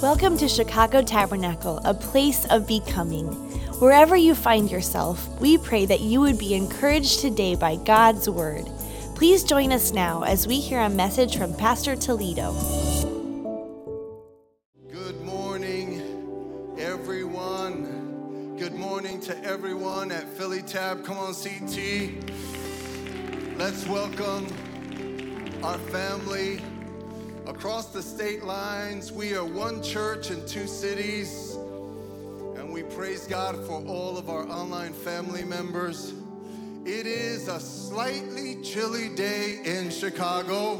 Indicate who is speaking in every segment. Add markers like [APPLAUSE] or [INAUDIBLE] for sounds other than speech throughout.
Speaker 1: Welcome to Chicago Tabernacle, a place of becoming. Wherever you find yourself, we pray that you would be encouraged today by God's Word. Please join us now as we hear a message from Pastor Toledo.
Speaker 2: Good morning, everyone. Good morning to everyone at Philly Tab. Come on, CT. Let's welcome our family across the state lines. We are one church in two cities, and we praise God for all of our online family members. It is a slightly chilly day in Chicago,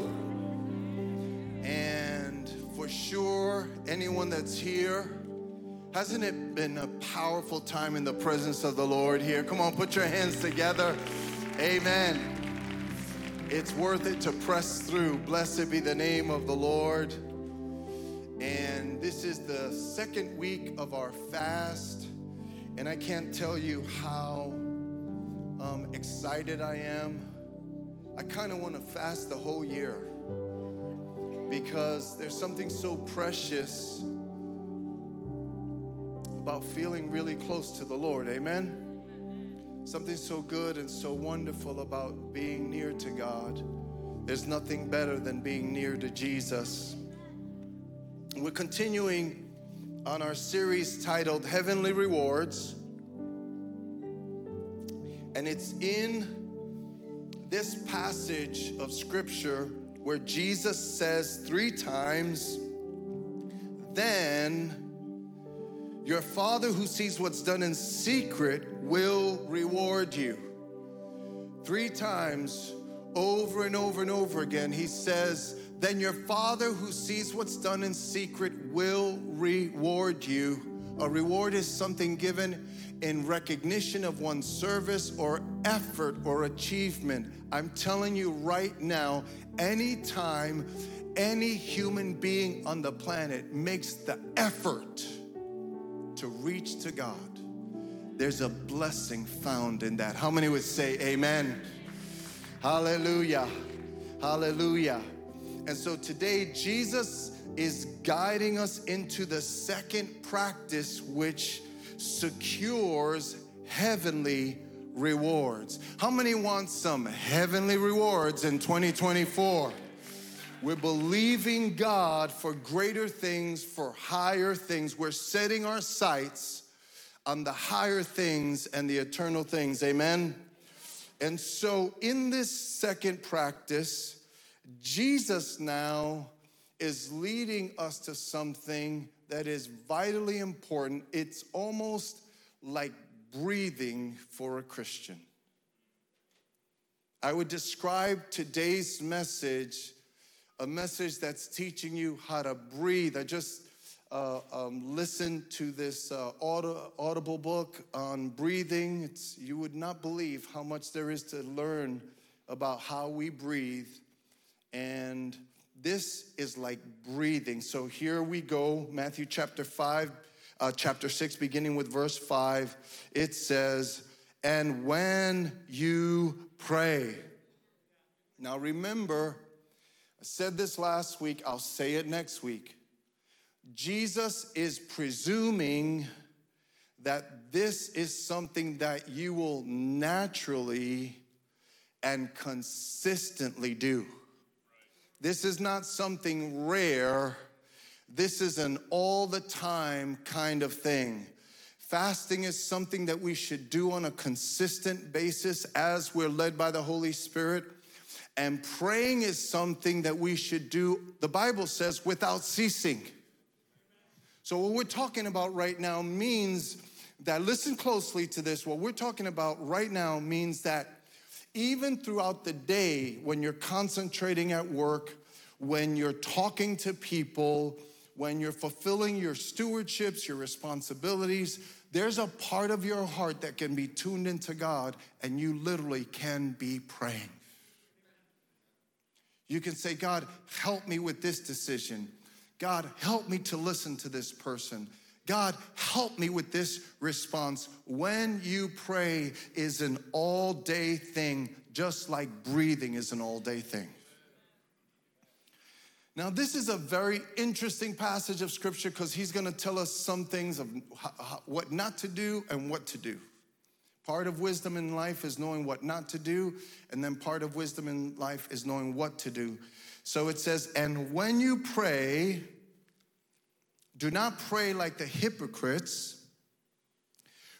Speaker 2: and for sure, anyone that's here, hasn't it been a powerful time in the presence of the Lord here? Come on, put your hands together. Amen. It's worth it to press through. Blessed be the name of the Lord. And this is the second week of our fast. And I can't tell you how um, excited I am. I kind of want to fast the whole year because there's something so precious about feeling really close to the Lord. Amen. Something so good and so wonderful about being near to God. There's nothing better than being near to Jesus. We're continuing on our series titled Heavenly Rewards. And it's in this passage of scripture where Jesus says three times, Then your Father who sees what's done in secret will reward you. Three times over and over and over again, he says, Then your Father who sees what's done in secret will reward you. A reward is something given in recognition of one's service or effort or achievement. I'm telling you right now, anytime any human being on the planet makes the effort to reach to God, there's a blessing found in that. How many would say amen? Hallelujah. Hallelujah. And so today, Jesus is guiding us into the second practice, which secures heavenly rewards. How many want some heavenly rewards in 2024? We're believing God for greater things, for higher things. We're setting our sights on the higher things and the eternal things. Amen. And so, in this second practice, Jesus now is leading us to something that is vitally important. It's almost like breathing for a Christian. I would describe today's message a message that's teaching you how to breathe. I just uh, um, listened to this uh, audible book on breathing. It's, you would not believe how much there is to learn about how we breathe. And this is like breathing. So here we go, Matthew chapter 5, uh, chapter 6, beginning with verse 5. It says, And when you pray. Now remember, I said this last week, I'll say it next week. Jesus is presuming that this is something that you will naturally and consistently do. This is not something rare. This is an all the time kind of thing. Fasting is something that we should do on a consistent basis as we're led by the Holy Spirit. And praying is something that we should do, the Bible says, without ceasing. So, what we're talking about right now means that, listen closely to this, what we're talking about right now means that even throughout the day, when you're concentrating at work, when you're talking to people, when you're fulfilling your stewardships, your responsibilities, there's a part of your heart that can be tuned into God, and you literally can be praying. You can say, God, help me with this decision. God, help me to listen to this person. God, help me with this response. When you pray is an all day thing, just like breathing is an all day thing. Now, this is a very interesting passage of scripture because he's going to tell us some things of what not to do and what to do. Part of wisdom in life is knowing what not to do, and then part of wisdom in life is knowing what to do. So it says, And when you pray, do not pray like the hypocrites,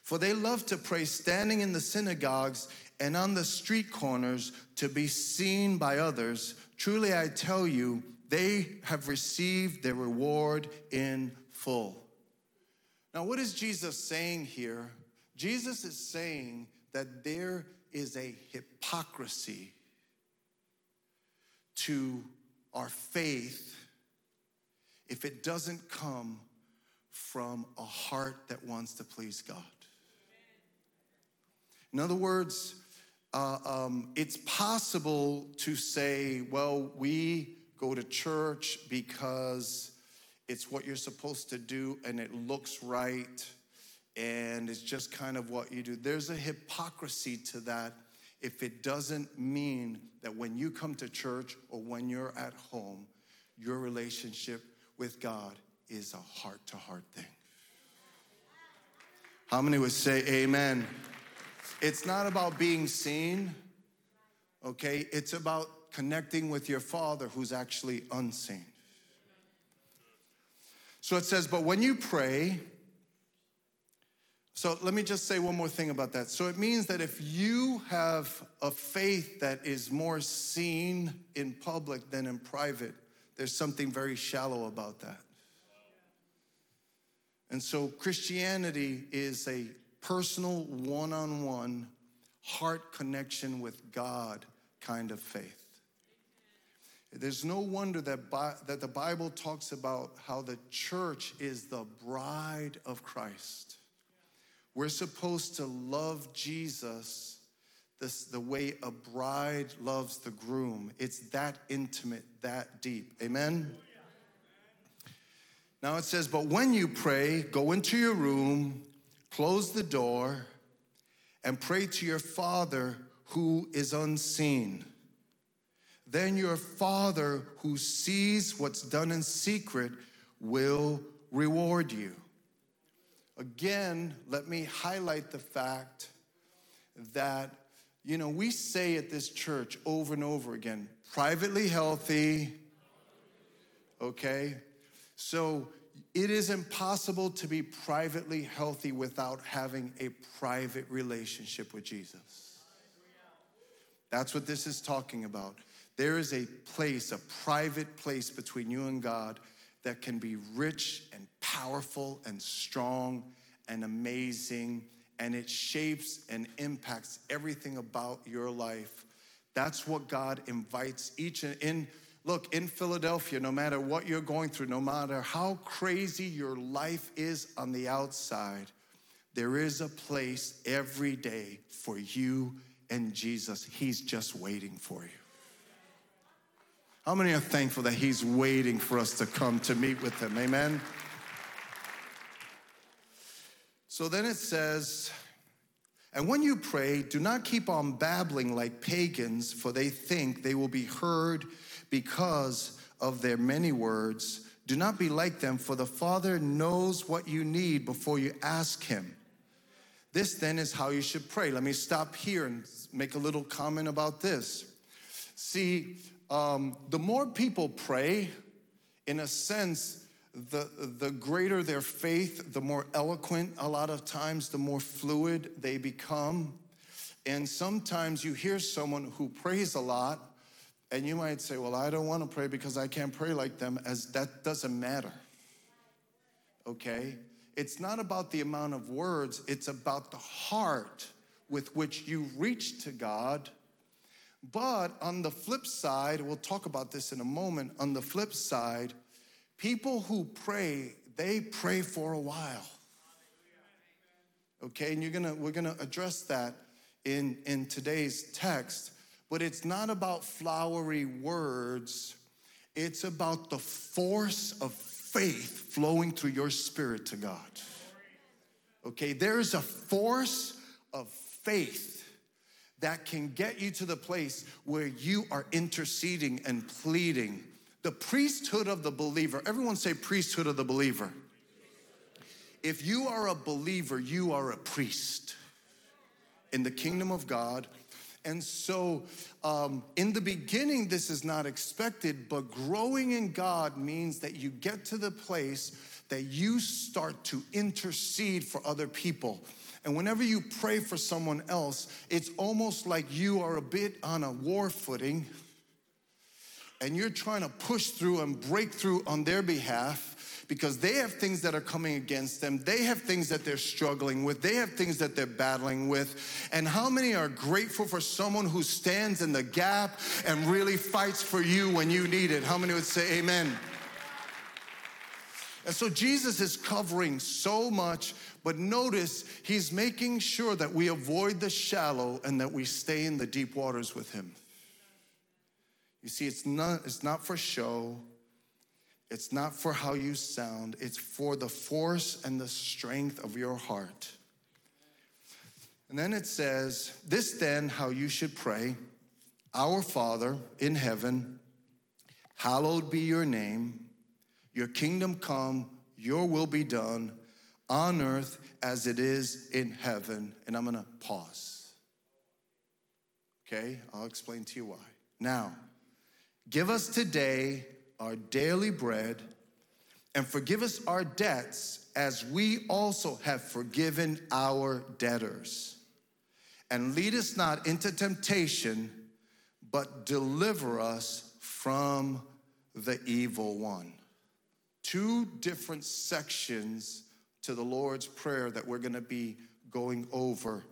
Speaker 2: for they love to pray standing in the synagogues and on the street corners to be seen by others. Truly, I tell you, they have received their reward in full. Now, what is Jesus saying here? Jesus is saying that there is a hypocrisy to our faith if it doesn't come from a heart that wants to please God. In other words, uh, um, it's possible to say, well, we go to church because it's what you're supposed to do and it looks right and it's just kind of what you do. There's a hypocrisy to that if it doesn't mean that when you come to church or when you're at home, your relationship with God is a heart to heart thing. How many would say amen? It's not about being seen, okay? It's about connecting with your Father who's actually unseen. So it says, but when you pray, so let me just say one more thing about that. So it means that if you have a faith that is more seen in public than in private, there's something very shallow about that. And so Christianity is a personal, one on one, heart connection with God kind of faith. There's no wonder that, Bi- that the Bible talks about how the church is the bride of Christ. We're supposed to love Jesus this, the way a bride loves the groom. It's that intimate, that deep. Amen? Now it says, But when you pray, go into your room, close the door, and pray to your Father who is unseen then your Father who sees what's done in secret will reward you. Again, let me highlight the fact that, you know, we say at this church over and over again privately healthy, okay? So it is impossible to be privately healthy without having a private relationship with Jesus. That's what this is talking about. There is a place, a private place between you and God that can be rich powerful and strong and amazing, and it shapes and impacts everything about your life. That's what God invites each and in. Look, in Philadelphia, no matter what you're going through, no matter how crazy your life is on the outside, there is a place every day for you and Jesus. He's just waiting for you. How many are thankful that He's waiting for us to come to meet with Him? Amen. So then it says, and when you pray, do not keep on babbling like pagans, for they think they will be heard because of their many words. Do not be like them, for the Father knows what you need before you ask Him. This then is how you should pray. Let me stop here and make a little comment about this. See, um, the more people pray, in a sense, the, the greater their faith, the more eloquent, a lot of times, the more fluid they become. And sometimes you hear someone who prays a lot, and you might say, Well, I don't want to pray because I can't pray like them, as that doesn't matter. Okay? It's not about the amount of words, it's about the heart with which you reach to God but on the flip side, we'll talk about this in a moment. On the flip side, people who pray, they pray for a while. Okay, and you're gonna we're gonna address that in, in today's text, but it's not about flowery words, it's about the force of faith flowing through your spirit to God. Okay, there's a force of faith that can get you to the place where you are interceding and pleading The priesthood of the believer. Everyone say, priesthood of the believer. If you are a believer, you are a priest in the kingdom of God. And so, um, in the beginning, this is not expected, but growing in God means that you get to the place that you start to intercede for other people. And whenever you pray for someone else, it's almost like you are a bit on a war footing and you're trying to push through and break through on their behalf because they have things that are coming against them. They have things that they're struggling with. They have things that they're battling with. And how many are grateful for someone who stands in the gap and really fights for you when you need it? How many would say amen? And so Jesus is covering so much, but notice he's making sure that we avoid the shallow and that we stay in the deep waters with him. You see, it's not, it's not for show, it's not for how you sound, it's for the force and the strength of your heart. And then it says, This then, how you should pray Our Father in heaven, hallowed be your name, your kingdom come, your will be done on earth as it is in heaven. And I'm gonna pause. Okay, I'll explain to you why. Now, give us today our daily bread, and forgive us our debts as we also have forgiven our debtors. And lead us not into temptation, but deliver us from the evil one. Two different sections to the Lord's Prayer that we're gonna be going over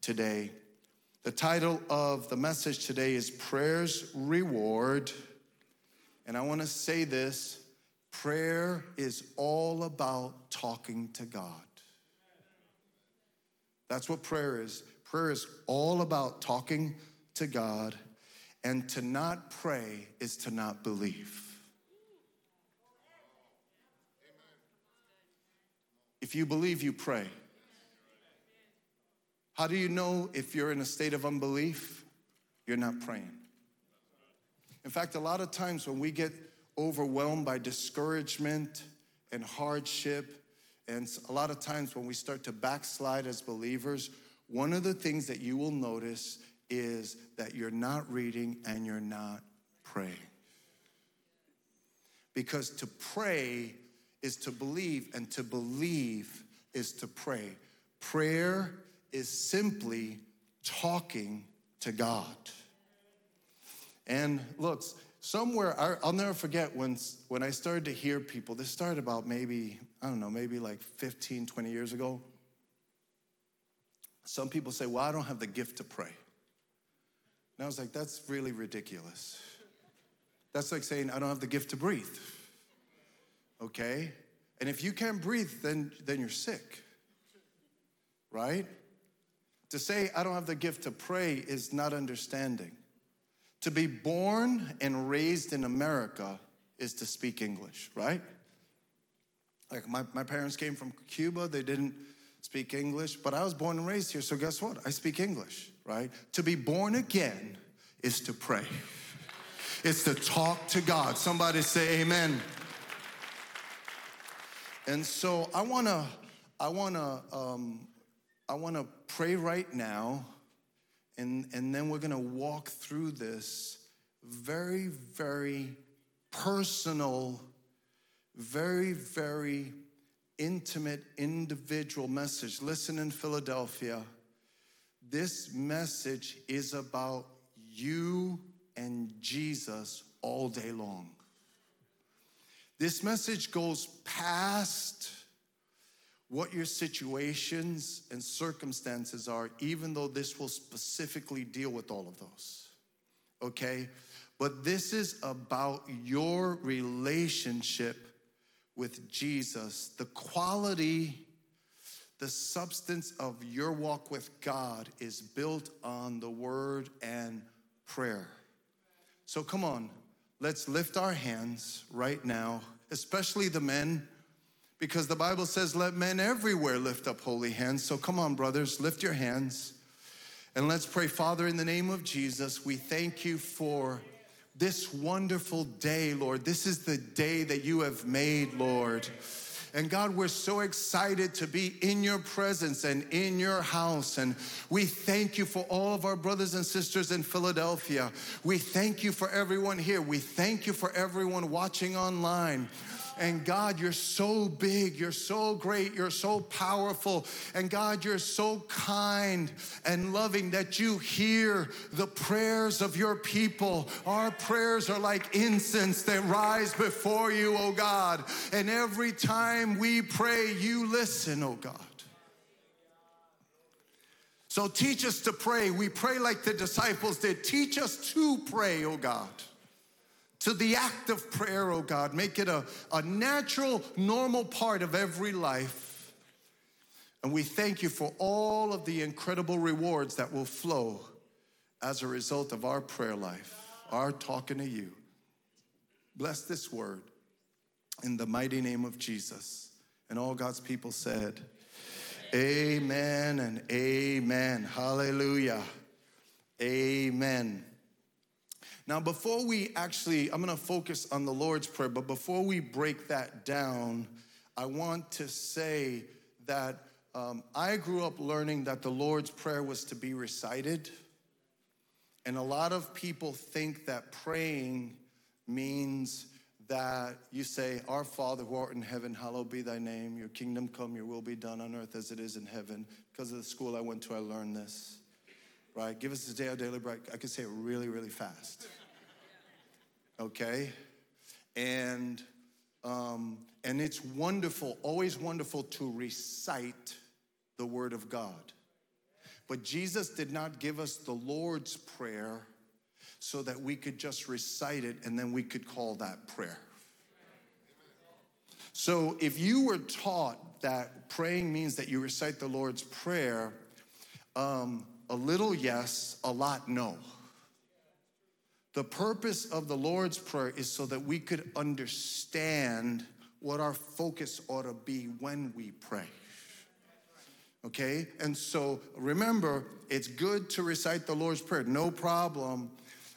Speaker 2: today. The title of the message today is Prayer's Reward. And I want to say this prayer is all about talking to God. That's what prayer is. Prayer is all about talking to God, and to not pray is to not believe. If you believe, you pray. How do you know if you're in a state of unbelief? You're not praying. In fact, a lot of times when we get overwhelmed by discouragement and hardship, and a lot of times when we start to backslide as believers, one of the things that you will notice is that you're not reading and you're not praying. Because to pray is to believe, and to believe is to pray. Prayer is simply talking to God. And look, somewhere, I'll never forget when, when I started to hear people, this started about maybe, I don't know, maybe like 15, 20 years ago. Some people say, well, I don't have the gift to pray. And I was like, that's really ridiculous. That's like saying, I don't have the gift to breathe. Okay? And if you can't breathe, then, then you're sick. Right? To say, I don't have the gift to pray is not understanding. To be born and raised in America is to speak English, right? Like my, my parents came from Cuba, they didn't speak English, but I was born and raised here, so guess what? I speak English, right? To be born again is to pray, [LAUGHS] it's to talk to God. Somebody say amen. And so I wanna, I wanna, um, I wanna pray right now and, and then we're going to walk through this very, very personal, very, very intimate, individual message. Listen in Philadelphia. This message is about you and Jesus all day long. This message goes past what your situations and circumstances are, even though this will specifically deal with all of those. Okay? But this is about your relationship with Jesus, the quality, the substance of your walk with God is built on the word and prayer. So come on, let's lift our hands right now, especially the men because the Bible says, let men everywhere lift up holy hands. So come on, brothers, lift your hands and let's pray. Father, in the name of Jesus, we thank you for this wonderful day, Lord. This is the day that you have made, Lord. And God, we're so excited to be in your presence and in your house. And we thank you for all of our brothers and sisters in Philadelphia. We thank you for everyone here. We thank you for everyone watching online. And God, you're so big, you're so great, you're so powerful. And God, you're so kind and loving that you hear the prayers of your people. Our prayers are like incense that rise before you, oh God. And every time we pray, you listen, oh God. So teach us to pray. We pray like the disciples did. Teach us to pray, oh God to the act of prayer, oh God. Make it a, a natural, normal part of every life. And we thank you for all of the incredible rewards that will flow as a result of our prayer life, our talking to you. Bless this word in the mighty name of Jesus. And all God's people said, Amen and amen. Hallelujah. Amen. Now, before we actually, I'm gonna focus on the Lord's Prayer, but before we break that down, I want to say that um, I grew up learning that the Lord's Prayer was to be recited. And a lot of people think that praying means that you say, Our Father who art in heaven, hallowed be thy name, your kingdom come, your will be done on earth as it is in heaven. Because of the school I went to, I learned this right? Give us today our daily bread. I can say it really, really fast. Okay? And um, and it's wonderful, always wonderful to recite the word of God. But Jesus did not give us the Lord's Prayer so that we could just recite it and then we could call that prayer. So if you were taught that praying means that you recite the Lord's Prayer, um, a little yes, a lot no. The purpose of the Lord's Prayer is so that we could understand what our focus ought to be when we pray. Okay? And so remember, it's good to recite the Lord's Prayer, no problem,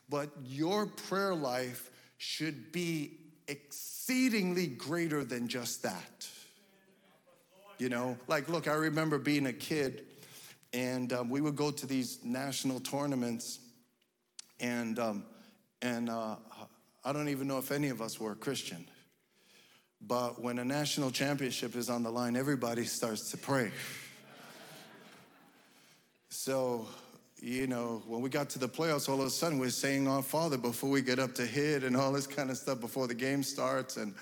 Speaker 2: but your prayer life should be exceedingly greater than just that. You know, like, look, I remember being a kid and um, we would go to these national tournaments, and um, and uh, I don't even know if any of us were Christian. But when a national championship is on the line, everybody starts to pray. So, you know, when we got to the playoffs, all of a sudden we're saying our Father before we get up to hit and all this kind of stuff before the game starts. And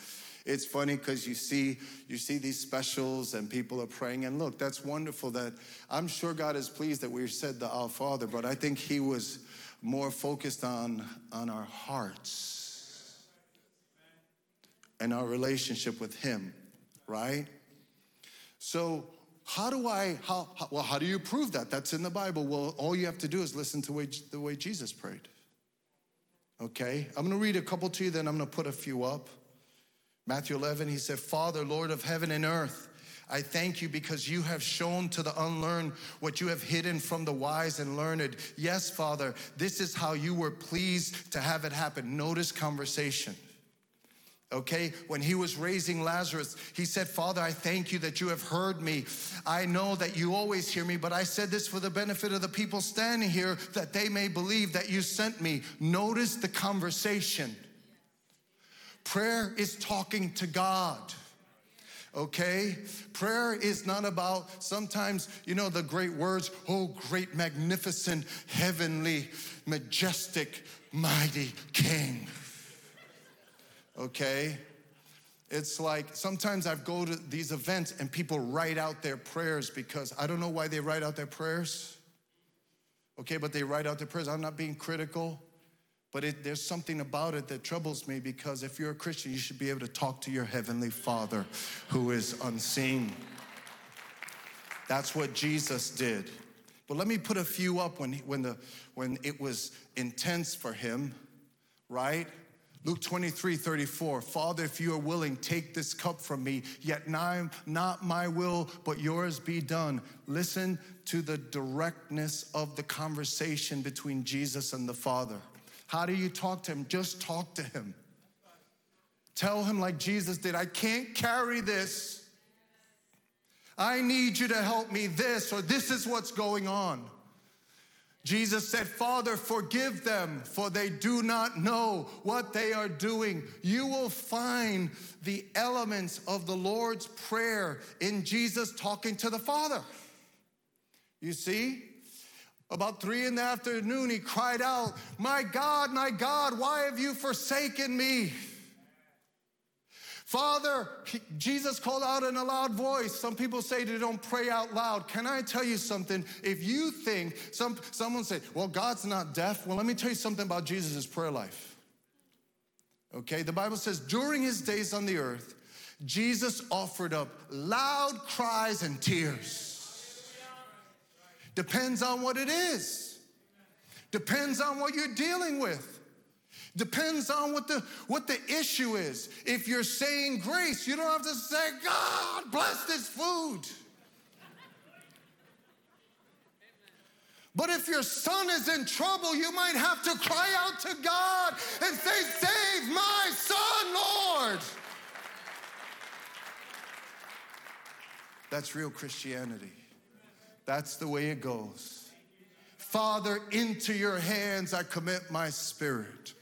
Speaker 2: it's funny because you see you see these specials and people are praying. And look that's wonderful that i'm sure god is pleased that we said the our father but i think he was more focused on on our hearts and our relationship with him right? So how do i how, how well how do you prove that? That's in the bible. Well all you have to do is listen to way, the way jesus prayed. Okay? I'm to read a couple to you then i'm to put a few up Matthew 11, he said, Father, Lord of heaven and earth, I thank you because you have shown to the unlearned what you have hidden from the wise and learned. Yes, Father, this is how you were pleased to have it happen. Notice conversation. Okay, when he was raising Lazarus, he said, Father, I thank you that you have heard me. I know that you always hear me, but I said this for the benefit of the people standing here that they may believe that you sent me. Notice the conversation. Prayer is talking to God. Okay? Prayer is not about sometimes, you know, the great words, oh, great, magnificent, heavenly, majestic, mighty King. Okay? It's like sometimes I go to these events and people write out their prayers because I don't know why they write out their prayers. Okay, but they write out their prayers. I'm not being critical. But it, there's something about it that troubles me because if you're a Christian, you should be able to talk to your Heavenly Father who is unseen. That's what Jesus did. But let me put a few up when, when, the, when it was intense for him, right? Luke 23, 34. Father, if you are willing, take this cup from me, yet not my will, but yours be done. Listen to the directness of the conversation between Jesus and the Father. How do you talk to him? Just talk to him. Tell him, like Jesus did, I can't carry this. I need you to help me this, or this is what's going on. Jesus said, Father, forgive them, for they do not know what they are doing. You will find the elements of the Lord's Prayer in Jesus talking to the Father. You see? About three in the afternoon, he cried out, My God, my God, why have you forsaken me? Father, Jesus called out in a loud voice. Some people say they don't pray out loud. Can I tell you something? If you think, some, someone say, well, God's not deaf. Well, let me tell you something about Jesus' prayer life. Okay, the Bible says during his days on the earth, Jesus offered up loud cries and tears. Depends on what it is, depends on what you're dealing with. Depends on what the what the issue is. If you're saying grace, you don't have to say, God bless this food. But if your son is in trouble, you might have to cry out to God and say, Save my son, Lord. That's real Christianity. That's the way it goes. Father, into your hands I commit my spirit.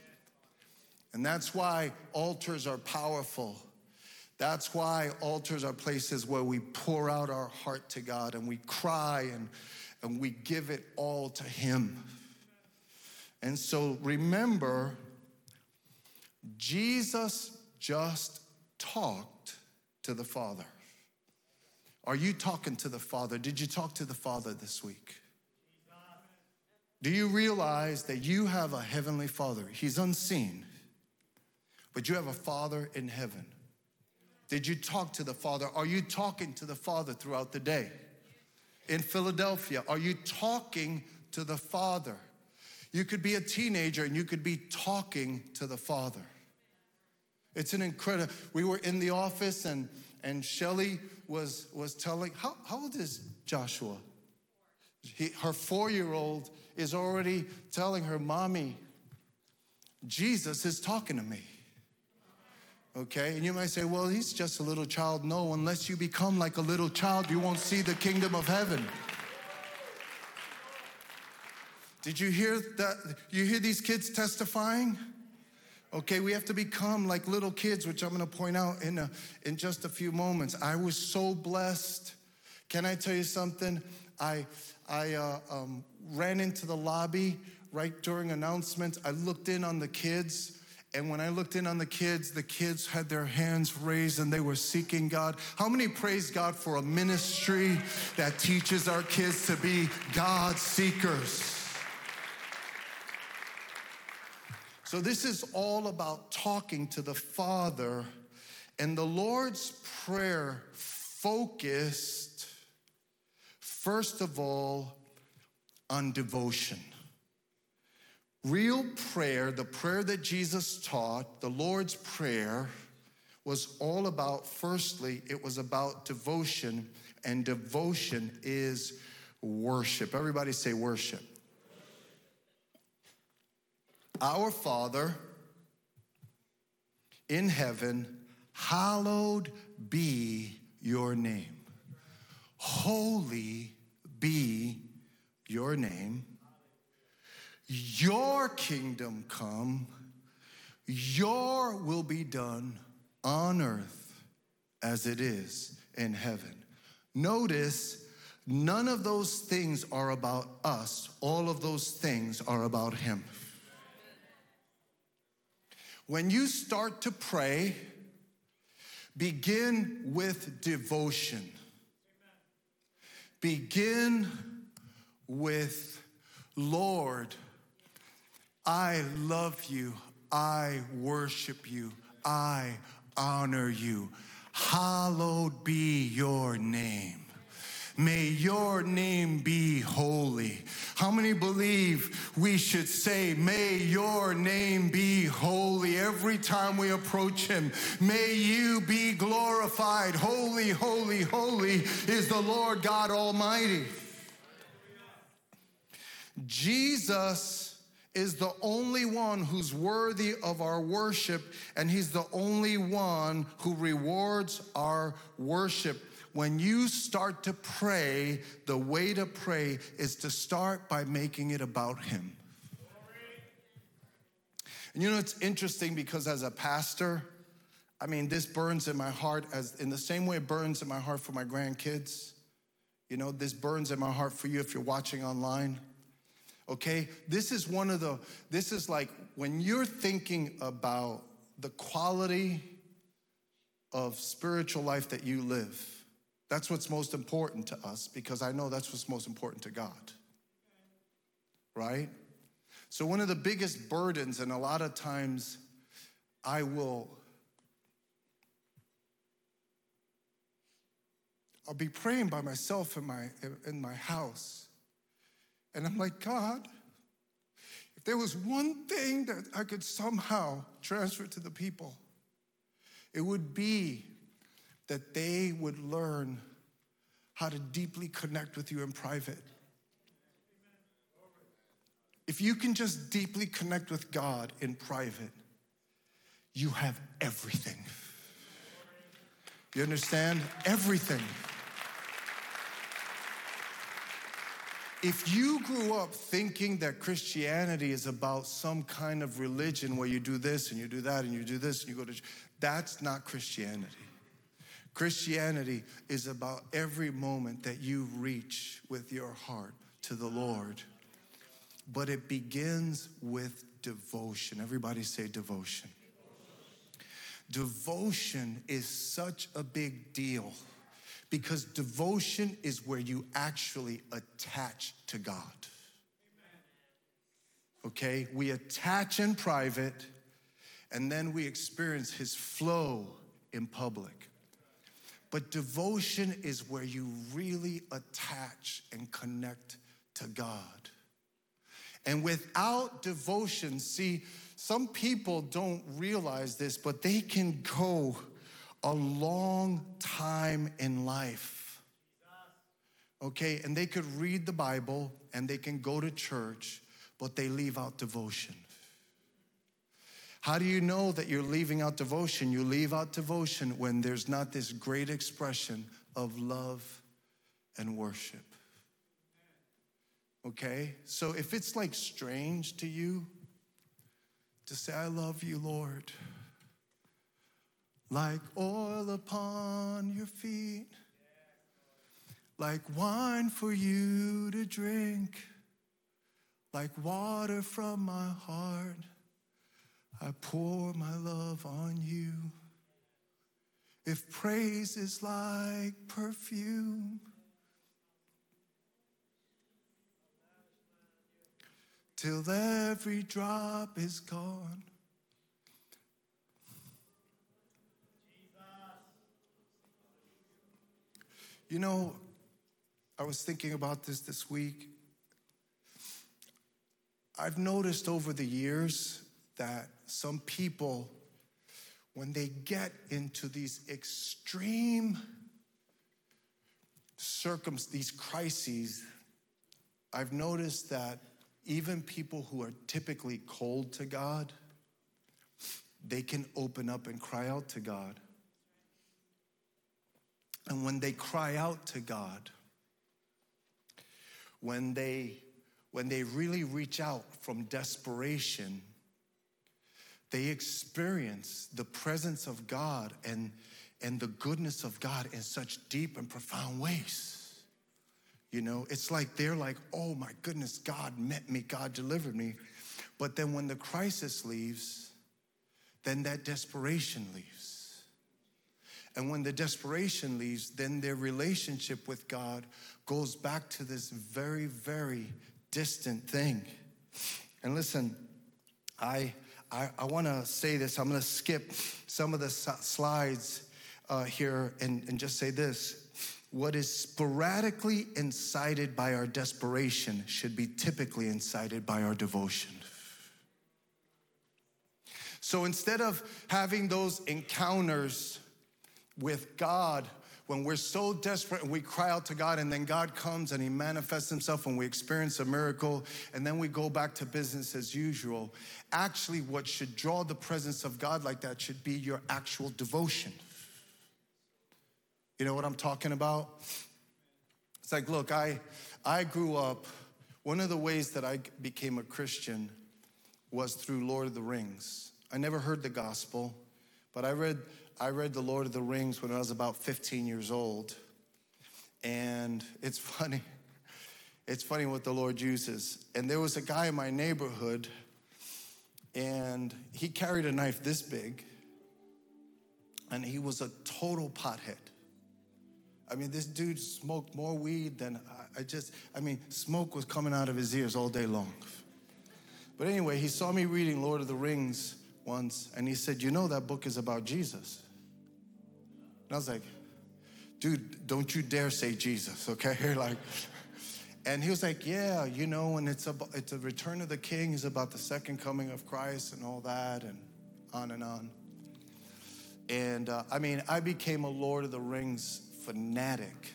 Speaker 2: And that's why altars are powerful. That's why altars are places where we pour out our heart to God and we cry and, and we give it all to Him. And so remember, Jesus just talked to the Father. Are you talking to the Father? Did you talk to the Father this week? Do you realize that you have a heavenly Father? He's unseen but you have a Father in heaven. Did you talk to the Father? Are you talking to the Father throughout the day? In Philadelphia, are you talking to the Father? You could be a teenager and you could be talking to the Father. It's an incredible. We were in the office and and Shelly was was telling how, how old is Joshua? He, her four year old is already telling her, Mommy, Jesus is talking to me. Okay, and you might say, well, he's just a little child. No, unless you become like a little child, you won't see the kingdom of heaven. Did you hear that? You hear these kids testifying? Okay, we have to become like little kids, which I'm gonna point out in, a, in just a few moments. I was so blessed. Can I tell you something? I, I uh, um, ran into the lobby right during announcements. I looked in on the kids and when I looked in on the kids, the kids had their hands raised and they were seeking God. How many praise God for a ministry that teaches our kids to be God seekers? So, this is all about talking to the Father, and the Lord's Prayer focused, first of all, on devotion. Real prayer, the prayer that Jesus taught, the Lord's Prayer, was all about, firstly, it was about devotion, and devotion is worship. Everybody say worship. Our Father in heaven, hallowed be your name. Holy be your name. Your kingdom come, your will be done on earth as it is in heaven. Notice none of those things are about us, all of those things are about Him. When you start to pray, begin with devotion. Begin with, Lord, I love you. I worship you. I honor you. Hallowed be your name. May your name be holy. How many believe we should say, May your name be holy every time we approach him? May you be glorified. Holy, holy, holy is the Lord God Almighty. Jesus is the only one who's worthy of our worship, and He's the only one who rewards our worship. When you start to pray, the way to pray is to start by making it about Him. And you know, it's interesting because as a pastor, I mean, this burns in my heart as in the same way it burns in my heart for my grandkids. You know, this burns in my heart for you if you're watching online okay? This is one of the, this is like when you're thinking about the quality of spiritual life that you live, that's what's most important to us because I know that's what's most important to God, right? So, one of the biggest burdens, and a lot of times I will. I'll be praying by myself in my in my house and I'm like, God, if there was one thing that I could somehow transfer to the people, it would be that they would learn how to deeply connect with you in private. If you can just deeply connect with God in private, you have everything. You understand? Everything. If you grew up thinking that Christianity is about some kind of religion where you do this and you do that and you do this and you go to, that's not Christianity. Christianity is about every moment that you reach with your heart to the Lord. But it begins with devotion. Everybody say devotion. Devotion is such a big deal because devotion is where you actually attach to God. Okay? We attach in private and then we experience His flow in public. But devotion is where you really attach and connect to God. And without devotion, see, some people don't realize this, but they can go a long time in life. Okay, and they could read the Bible and they can go to church, but they leave out devotion. How do you know that you're leaving out devotion? You leave out devotion when there's not this great expression of love and worship. Okay? So if it's like strange to you to say, I love you, Lord like oil upon your feet, like wine for you to drink, like water from my heart. I pour my love on you. If praise is like perfume, till every drop is gone. You know, I was thinking about this this week. I've noticed over the years that some people, when they get into these extreme circum these crises, I've noticed that even people who are typically cold to God, they can open up and cry out to God. And when they cry out to God, when they when they really reach out from desperation, they experience the presence of God and, and the goodness of God in such deep and profound ways. You know, it's like they're like, oh my goodness, God met me, God delivered me. But then when the crisis leaves, then that desperation leaves. And when the desperation leaves, then their relationship with God goes back to this very, very distant thing. And listen, I, I, I want to say this. I'm going to skip some of the slides uh, here and, and just say this. What is sporadically incited by our desperation should be typically incited by our devotion. So instead of having those encounters with God when we're so desperate and we cry out to God, and then God comes and He manifests Himself and we experience a miracle, and then we go back to business as usual. Actually, what should draw the presence of God like that should be your actual devotion. You know what I'm talking about? It's like, look, I, I grew up, one of the ways that I became a Christian was through Lord of the Rings. I never heard the gospel, but I read, I read The Lord of the Rings when I was about 15 years old. And it's [LAUGHS] funny. It's funny what the Lord uses. And there was a guy in my neighborhood, and he carried a knife this big, and he was a total pothead. I mean, this dude smoked more weed than I, I just, I mean, smoke was coming out of his ears all day long. But anyway, he saw me reading Lord of the Rings once, and he said, You know, that book is about Jesus. And I was like, Dude, don't you dare say Jesus, [LAUGHS] okay? like, and he was like, Yeah, you know, and it's about, it's a return of the king, is about the second coming of Christ and all that, and on and on. And uh, I mean, I became a Lord of the Rings fanatic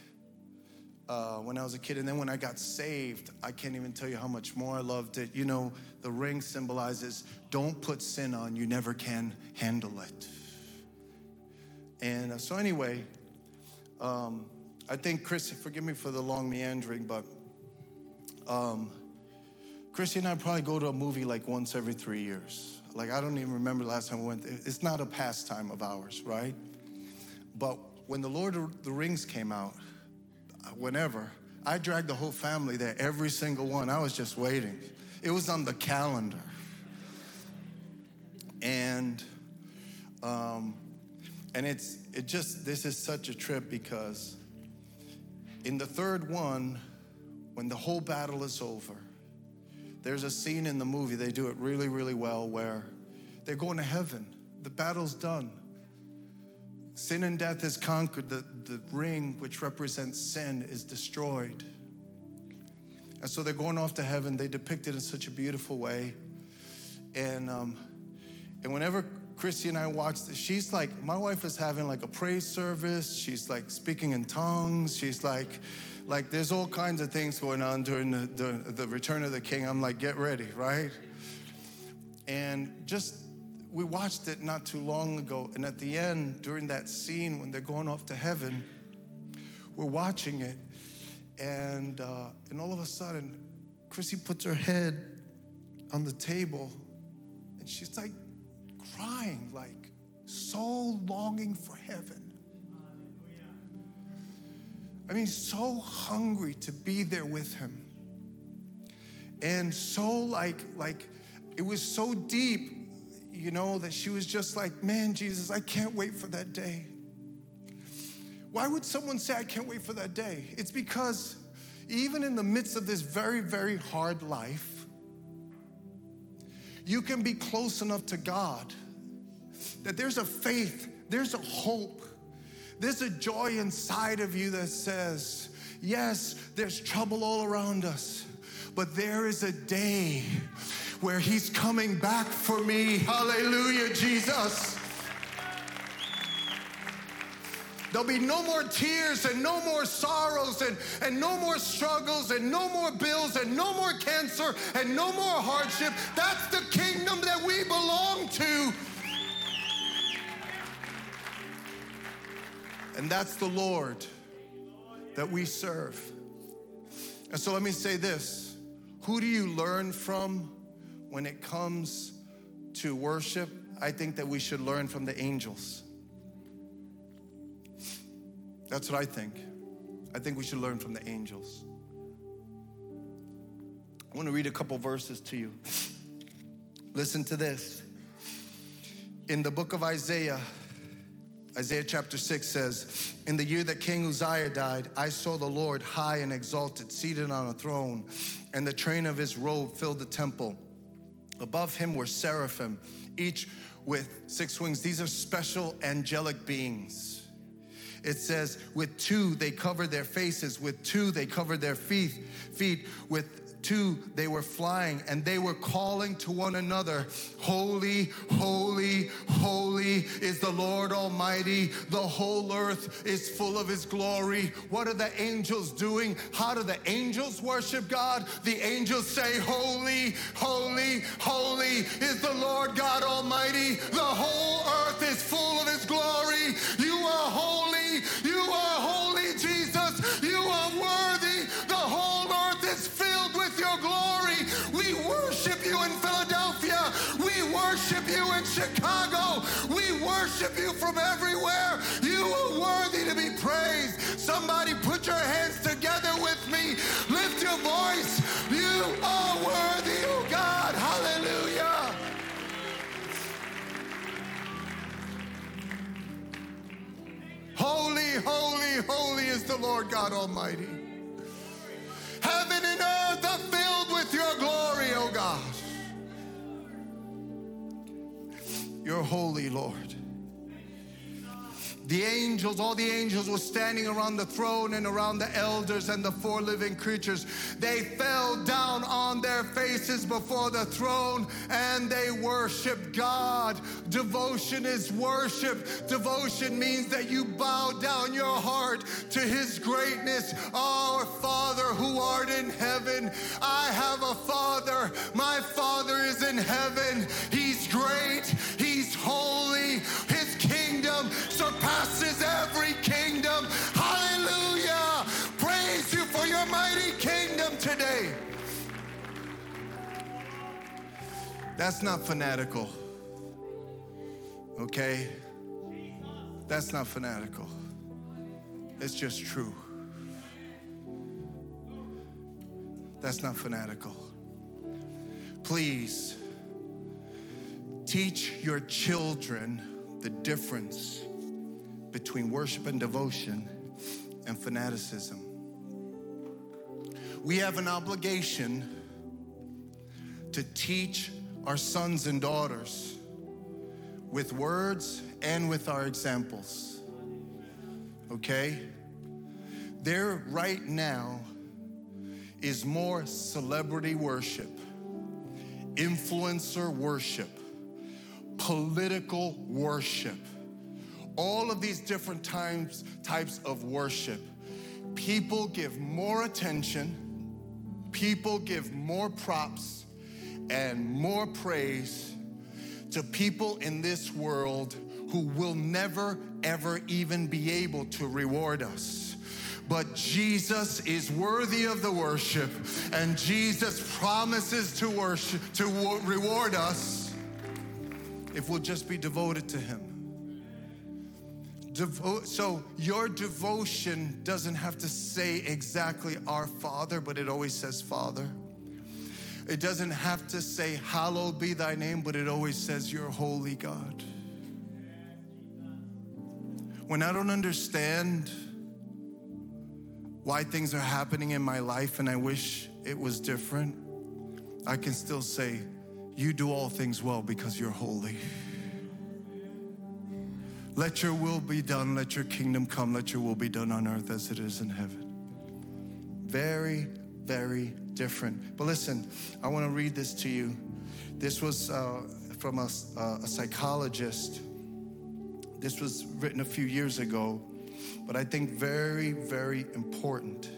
Speaker 2: uh, when I was a kid. And then when I got saved, I can't even tell you how much more I loved it. You know, the ring symbolizes don't put sin on, you never can handle it. And uh, so, anyway, um, I think Chris, forgive me for the long meandering, but um, Chrissy and I probably go to a movie like once every three years. Like, I don't even remember the last time we went. It's not a pastime of ours, right? But when the Lord of the Rings came out, whenever. I dragged the whole family there, every single one. I was just waiting. It was on the calendar. And um, and it's it just this is such a trip because in the third one, when the whole battle is over, there's a scene in the movie, they do it really, really well, where they're going to heaven. The battle's done. Sin and death is conquered. The, the ring, which represents sin, is destroyed. And so they're going off to heaven. They depict it in such a beautiful way. And, um, and whenever Christy and I watch this, she's like, my wife is having like a praise service. She's like speaking in tongues. She's like, like there's all kinds of things going on during the, the, the return of the king. I'm like, get ready, right? And just we watched it not too long ago, and at the end, during that scene when they're going off to heaven, we're watching it, and uh, and all of a sudden, Chrissy puts her head on the table, and she's like crying, like so longing for heaven. I mean, so hungry to be there with him. And so like like it was so deep you know, that she was just like, man, Jesus, I can't wait for that day. Why would someone say, I can't wait for that day? It's because even in the midst of this very, very hard life, you can be close enough to God that there's a faith, there's a hope, there's a joy inside of you that says, Yes, there's trouble all around us, but there is a day where He's coming back for me. Hallelujah, Jesus. There'll be no more tears and no more sorrows and, and no more struggles and no more bills and no more cancer and no more hardship. That's the kingdom that we belong to. And that's the Lord that we serve. And so let me say this who do you learn from when it comes to worship, I think that we should learn from the angels. That's what I think. I think we should learn from the angels. I want to read a couple verses to you. Listen to this. In the book of Isaiah, Isaiah chapter 6 says, In the year that King Uzziah died, I saw the Lord high and exalted, seated on a throne, and the train of his robe filled the temple. Above him were seraphim, each with six wings. These are special angelic beings. It says, with two they covered their faces, with two they covered their feet, feet, with two, they were flying and they were calling to one another, Holy, holy, holy is the Lord Almighty. The whole earth is full of his glory. What are the angels doing? How do the angels worship God? The angels say, Holy, holy, holy is the Lord God Almighty. The whole earth is full of his glory. You are holy. You are holy, from everywhere. You are worthy to be praised. Somebody put your hands together with me. Lift your voice. You are worthy, oh God. Hallelujah. Holy, holy, holy is the Lord God Almighty. Heaven and earth are filled with your glory, oh God. You're holy, Lord. The angels, all the angels were standing around the throne and around the elders and the four living creatures. They fell down on their faces before the throne and they worshiped God. Devotion is worship. Devotion means that you bow down your heart to His greatness. Our Father who art in heaven, I have a Father. My Father is in heaven. He's great, He's holy. That's not fanatical. Okay? That's not fanatical. It's just true. That's not fanatical. Please teach your children the difference between worship and devotion and fanaticism. We have an obligation to teach our sons and daughters with words and with our examples. Okay? There, right now, is more celebrity worship, influencer worship, political worship, all of these different times, types of worship. People give more attention, people give more props and more praise to people in this world who will never, ever even be able to reward us. But Jesus is worthy of the worship, and Jesus promises to worship, to reward us if we'll just be devoted to Him. Devo- so your devotion doesn't have to say exactly our Father, but it always says Father. It doesn't have to say, Hallowed be thy name, but it always says, You're holy God. When I don't understand why things are happening in my life and I wish it was different, I can still say, You do all things well because you're holy. Let your will be done, let your kingdom come, let your will be done on earth as it is in heaven. Very, very different. But listen, I want to read this to you. This was uh, from a, uh, a psychologist. This was written a few years ago, but I think very, very important.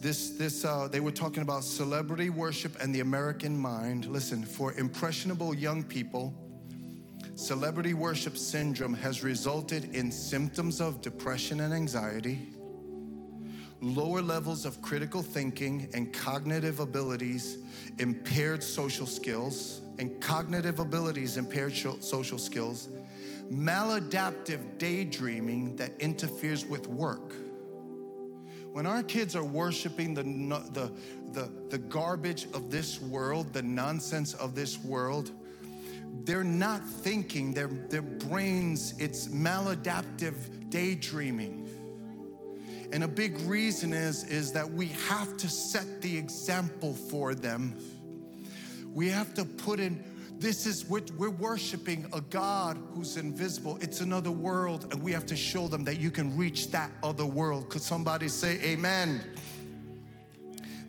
Speaker 2: This, this, uh, they were talking about celebrity worship and the American mind. Listen, for impressionable young people, celebrity worship syndrome has resulted in symptoms of depression and anxiety, lower levels of critical thinking and cognitive abilities, impaired social skills, and cognitive abilities, impaired social skills, maladaptive daydreaming that interferes with work. When our kids are worshiping the, the, the, the garbage of this world, the nonsense of this world, they're not thinking, their, their brains, it's maladaptive daydreaming. And a big reason is, is that we have to set the example for them. We have to put in, this is, we're, we're worshiping a God who's invisible. It's another world, and we have to show them that you can reach that other world. Could somebody say amen?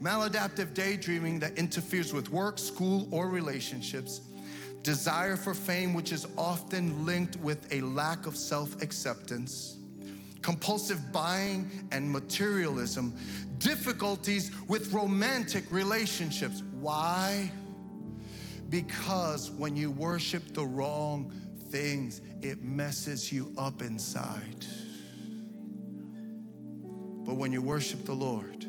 Speaker 2: maladaptive daydreaming that interferes with work, school, or relationships, desire for fame, which is often linked with a lack of self acceptance, compulsive buying and materialism, difficulties with romantic relationships. Why? Because when you worship the wrong things, it messes you up inside. But when you worship the Lord,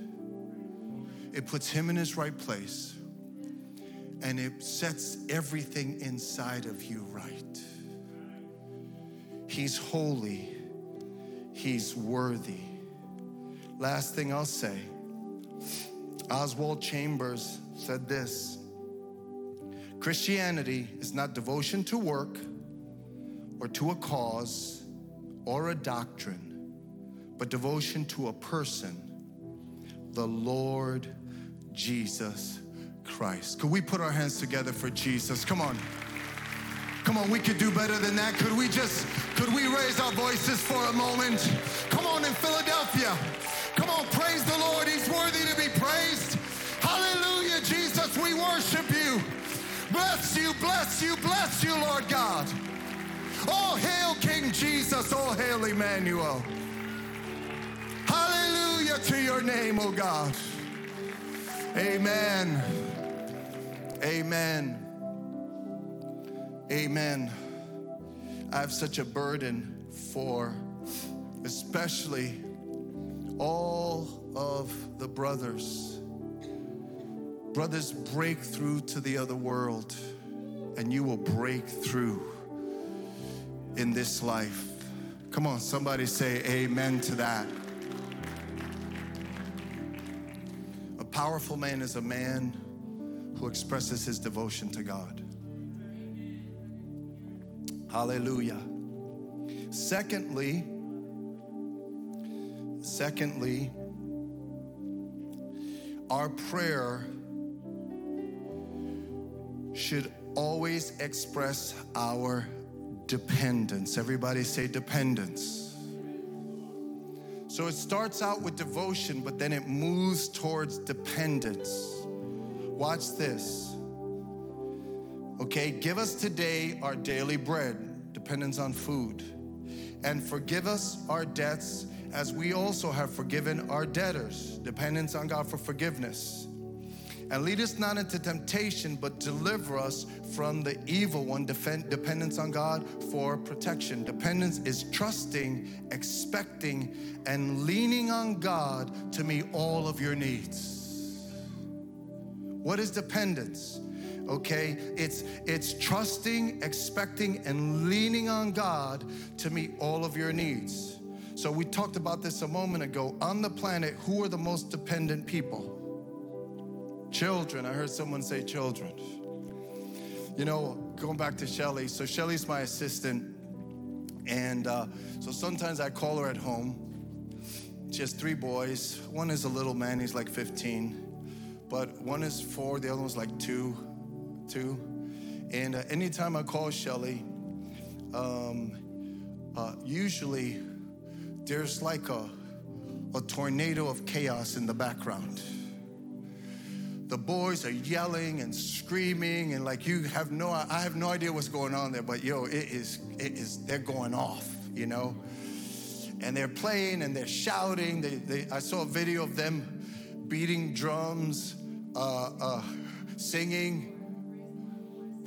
Speaker 2: it puts Him in His right place and it sets everything inside of you right. He's holy, He's worthy. Last thing I'll say Oswald Chambers said this Christianity is not devotion to work or to a cause or a doctrine, but devotion to a person, the Lord Jesus Christ. Could we put our hands together for Jesus? Come on. Come on, we could do better than that. Could we just, could we raise our voices for a moment? Come on in Philadelphia. Come on, praise the Lord. He's worthy to be praised. Hallelujah, Jesus, we worship you. Bless you, bless you, bless you, Lord God. Oh, hail King Jesus. Oh, hail Emmanuel. Hallelujah to your name, oh God. Amen. Amen. Amen. I have such a burden for especially all of the brothers. Brothers, break through to the other world, and you will break through in this life. Come on, somebody say amen to that. A powerful man is a man who expresses his devotion to God. Hallelujah. Secondly, secondly, our prayer should always express our dependence. Everybody say dependence. So it starts out with devotion, but then it moves towards dependence. Watch this. Okay, give us today our daily bread, dependence on food, and forgive us our debts as we also have forgiven our debtors, dependence on God for forgiveness. And lead us not into temptation, but deliver us from the evil one. Defend, dependence on God for protection. Dependence is trusting, expecting, and leaning on God to meet all of your needs. What is dependence? Okay, it's it's trusting, expecting, and leaning on God to meet all of your needs. So we talked about this a moment ago. On the planet, who are the most dependent people? Children. I heard someone say children. You know, going back to Shelly. So Shelly's my assistant, and uh, so sometimes I call her at home. She has three boys. One is a little man; he's like 15, but one is four. The other one's like two, two. And uh, anytime I call Shelly, um, uh, usually there's like a a tornado of chaos in the background. The boys are yelling and screaming and like you have no i have no idea what's going on there but yo it is it is they're going off you know? And they're playing and they're shouting. They, they i saw a video of them beating drums uh, uh, singing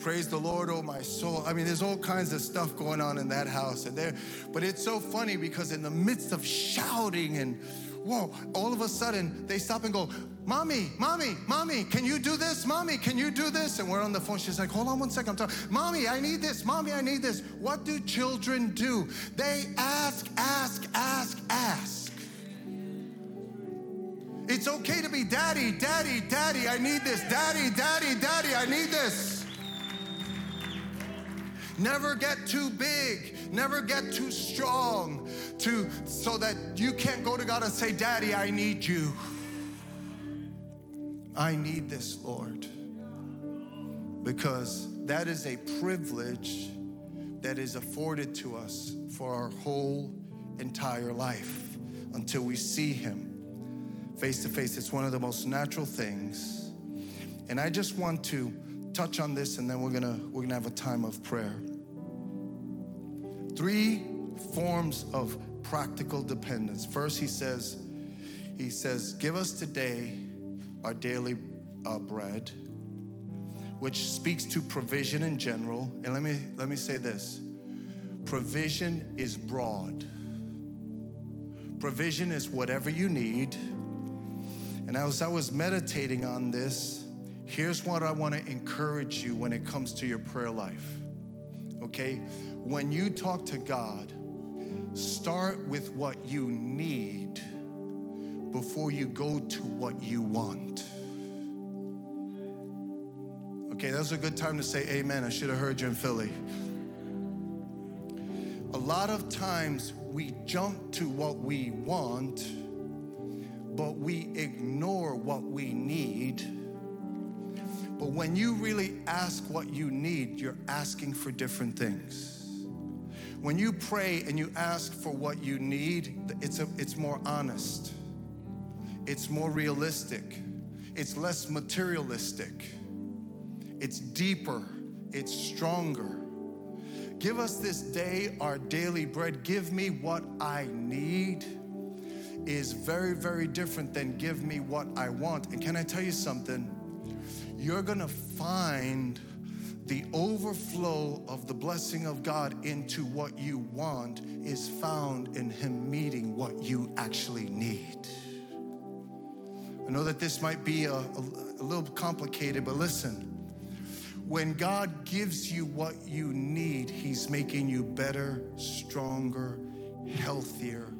Speaker 2: praise the lord oh my soul i mean there's all kinds of stuff going on in that house and there but it's so funny because in the midst of shouting and whoa all of a sudden they stop and go Mommy, mommy, mommy, can you do this? Mommy, can you do this? And we're on the phone. She's like, hold on one second. I'm talking. Mommy, I need this. Mommy, I need this. What do children do? They ask, ask, ask, ask. It's okay to be daddy, daddy, daddy, I need this. Daddy, daddy, daddy, I need this. Never get too big. Never get too strong to so that you can't go to God and say, Daddy, I need you. I need this, Lord. Because that is a privilege that is afforded to us for our whole entire life until we see Him face to face. It's one of the most natural things. And I just want to touch on this and then we're gonna we're gonna have a time of prayer. Three forms of practical dependence. First, he says, he says, give us today our daily uh, bread, which speaks to provision in general. And let me let me say this: provision is broad. Provision is whatever you need. And as I was meditating on this, here's what I want to encourage you when it comes to your prayer life. Okay? When you talk to God, start with what you need before you go to what you want. Okay, that's a good time to say amen. I should have heard you in Philly. A lot of times we jump to what we want, but we ignore what we need. But when you really ask what you need, you're asking for different things. When you pray and you ask for what you need, it's, a, it's more honest, it's more realistic, it's less materialistic, it's deeper, it's stronger. Give us this day our daily bread. Give me what I need is very, very different than give me what I want. And can I tell you something? You're gonna find the overflow of the blessing of God into what you want is found in Him meeting what you actually need. I know that this might be a, a, a little complicated, but listen when God gives you what you need, He's making you better, stronger, healthier.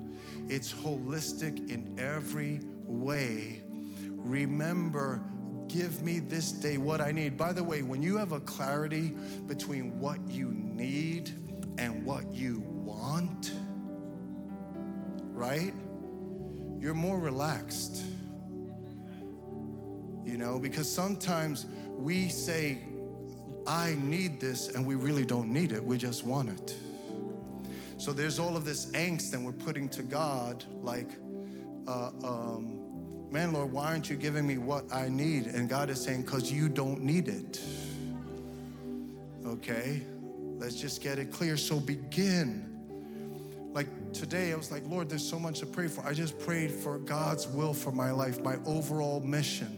Speaker 2: It's holistic in every way. Remember, give me this day what I need. By the way, when you have a clarity between what you need and what you want, right? You're more relaxed. You know, because sometimes we say, I need this, and we really don't need it, we just want it. So there's all of this angst, and we're putting to God, like, uh, um, man, Lord, why aren't you giving me what I need? And God is saying, because you don't need it. Okay? Let's just get it clear. So begin. Like today, I was like, Lord, there's so much to pray for. I just prayed for God's will for my life, my overall mission,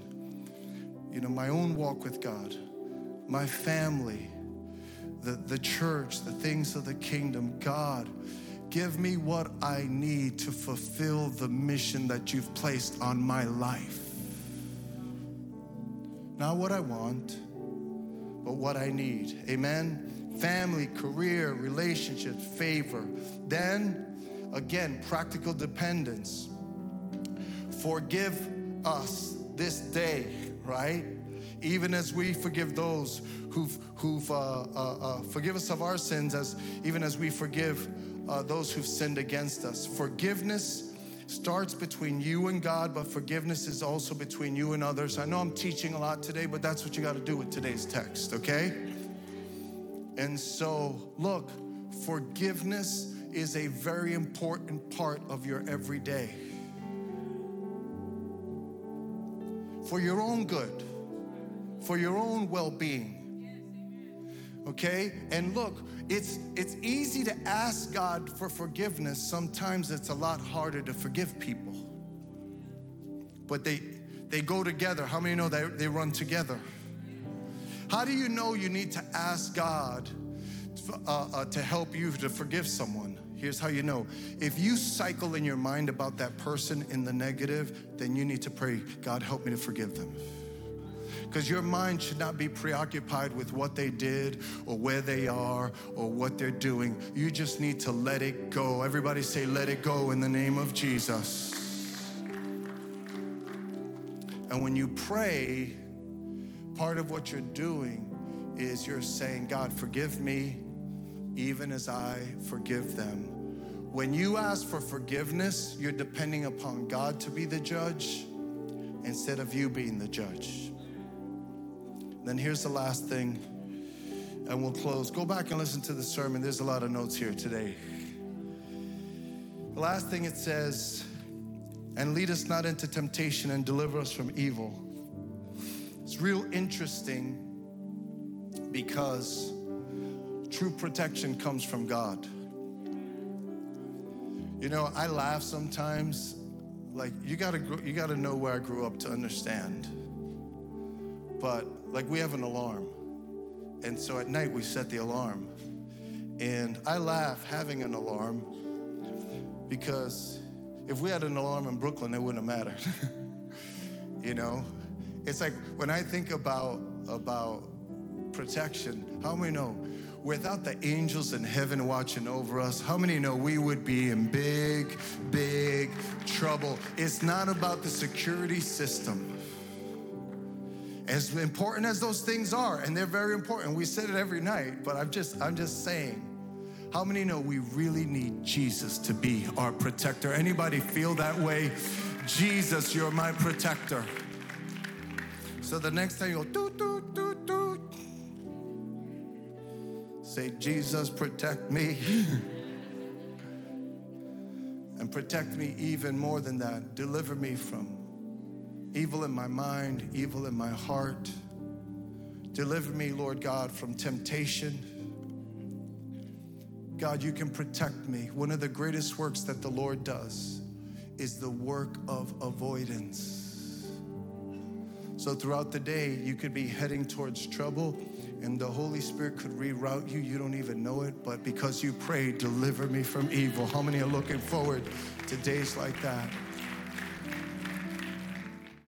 Speaker 2: you know, my own walk with God my family, the, the church, the things of the kingdom. God, give me what I need to fulfill the mission that you've placed on my life. Not what I want, but what I need. Amen. Family, career, relationships, favor. Then, again, practical dependence. Forgive us this day, right? even as we forgive those who've, who've uh, uh, uh, forgive us of our sins, as even as we forgive uh, those who've sinned against us. Forgiveness starts between you and God, but forgiveness is also between you and others. I know I'm teaching a lot today, but that's what you got to do with today's text, okay? And so, look, forgiveness is a very important part of your everyday. For your own good for your own well-being. Okay? And look, it's it's easy to ask God for forgiveness. Sometimes it's a lot harder to forgive people. But they they go together. How many know that they run together? How do you know you need to ask God uh, uh, to help you to forgive someone? Here's how you know. If you cycle in your mind about that person in the negative, then you need to pray, God, help me to forgive them. Because your mind should not be preoccupied with what they did or where they are or what they're doing. You just need to let it go. Everybody say, let it go in the name of Jesus. And when you pray, part of what you're doing is you're saying, God, forgive me even as I forgive them. When you ask for forgiveness, you're depending upon God to be the judge instead of you being the judge. Then here's the last thing, and we'll close. Go back and listen to the sermon. There's a lot of notes here today. The last thing it says, and lead us not into temptation and deliver us from evil. It's real interesting because true protection comes from God. You know, I laugh sometimes. Like you gotta you gotta know where I grew up to understand. But like we have an alarm, and so at night we set the alarm, and I laugh having an alarm because if we had an alarm in Brooklyn, it wouldn't have mattered. [LAUGHS] you know, it's like when I think about about protection, how many know without the angels in heaven watching over us, how many know we would be in big, big trouble? It's not about the security system. As important as those things are, and they're very important, we said it every night, but I'm just, I'm just saying, how many know we really need Jesus to be our protector? Anybody feel that way? Jesus, you're my protector. So the next time you'll do, do, do, do, say, Jesus, protect me. [LAUGHS] and protect me even more than that. Deliver me from evil in my mind, evil in my heart. Deliver me, Lord God, from temptation. God, you can protect me. One of the greatest works that the Lord does is the work of avoidance. So throughout the day, you could be heading towards trouble, and the Holy Spirit could reroute you. You don't even know it, but because you prayed, deliver me from evil. How many are looking forward to days like that?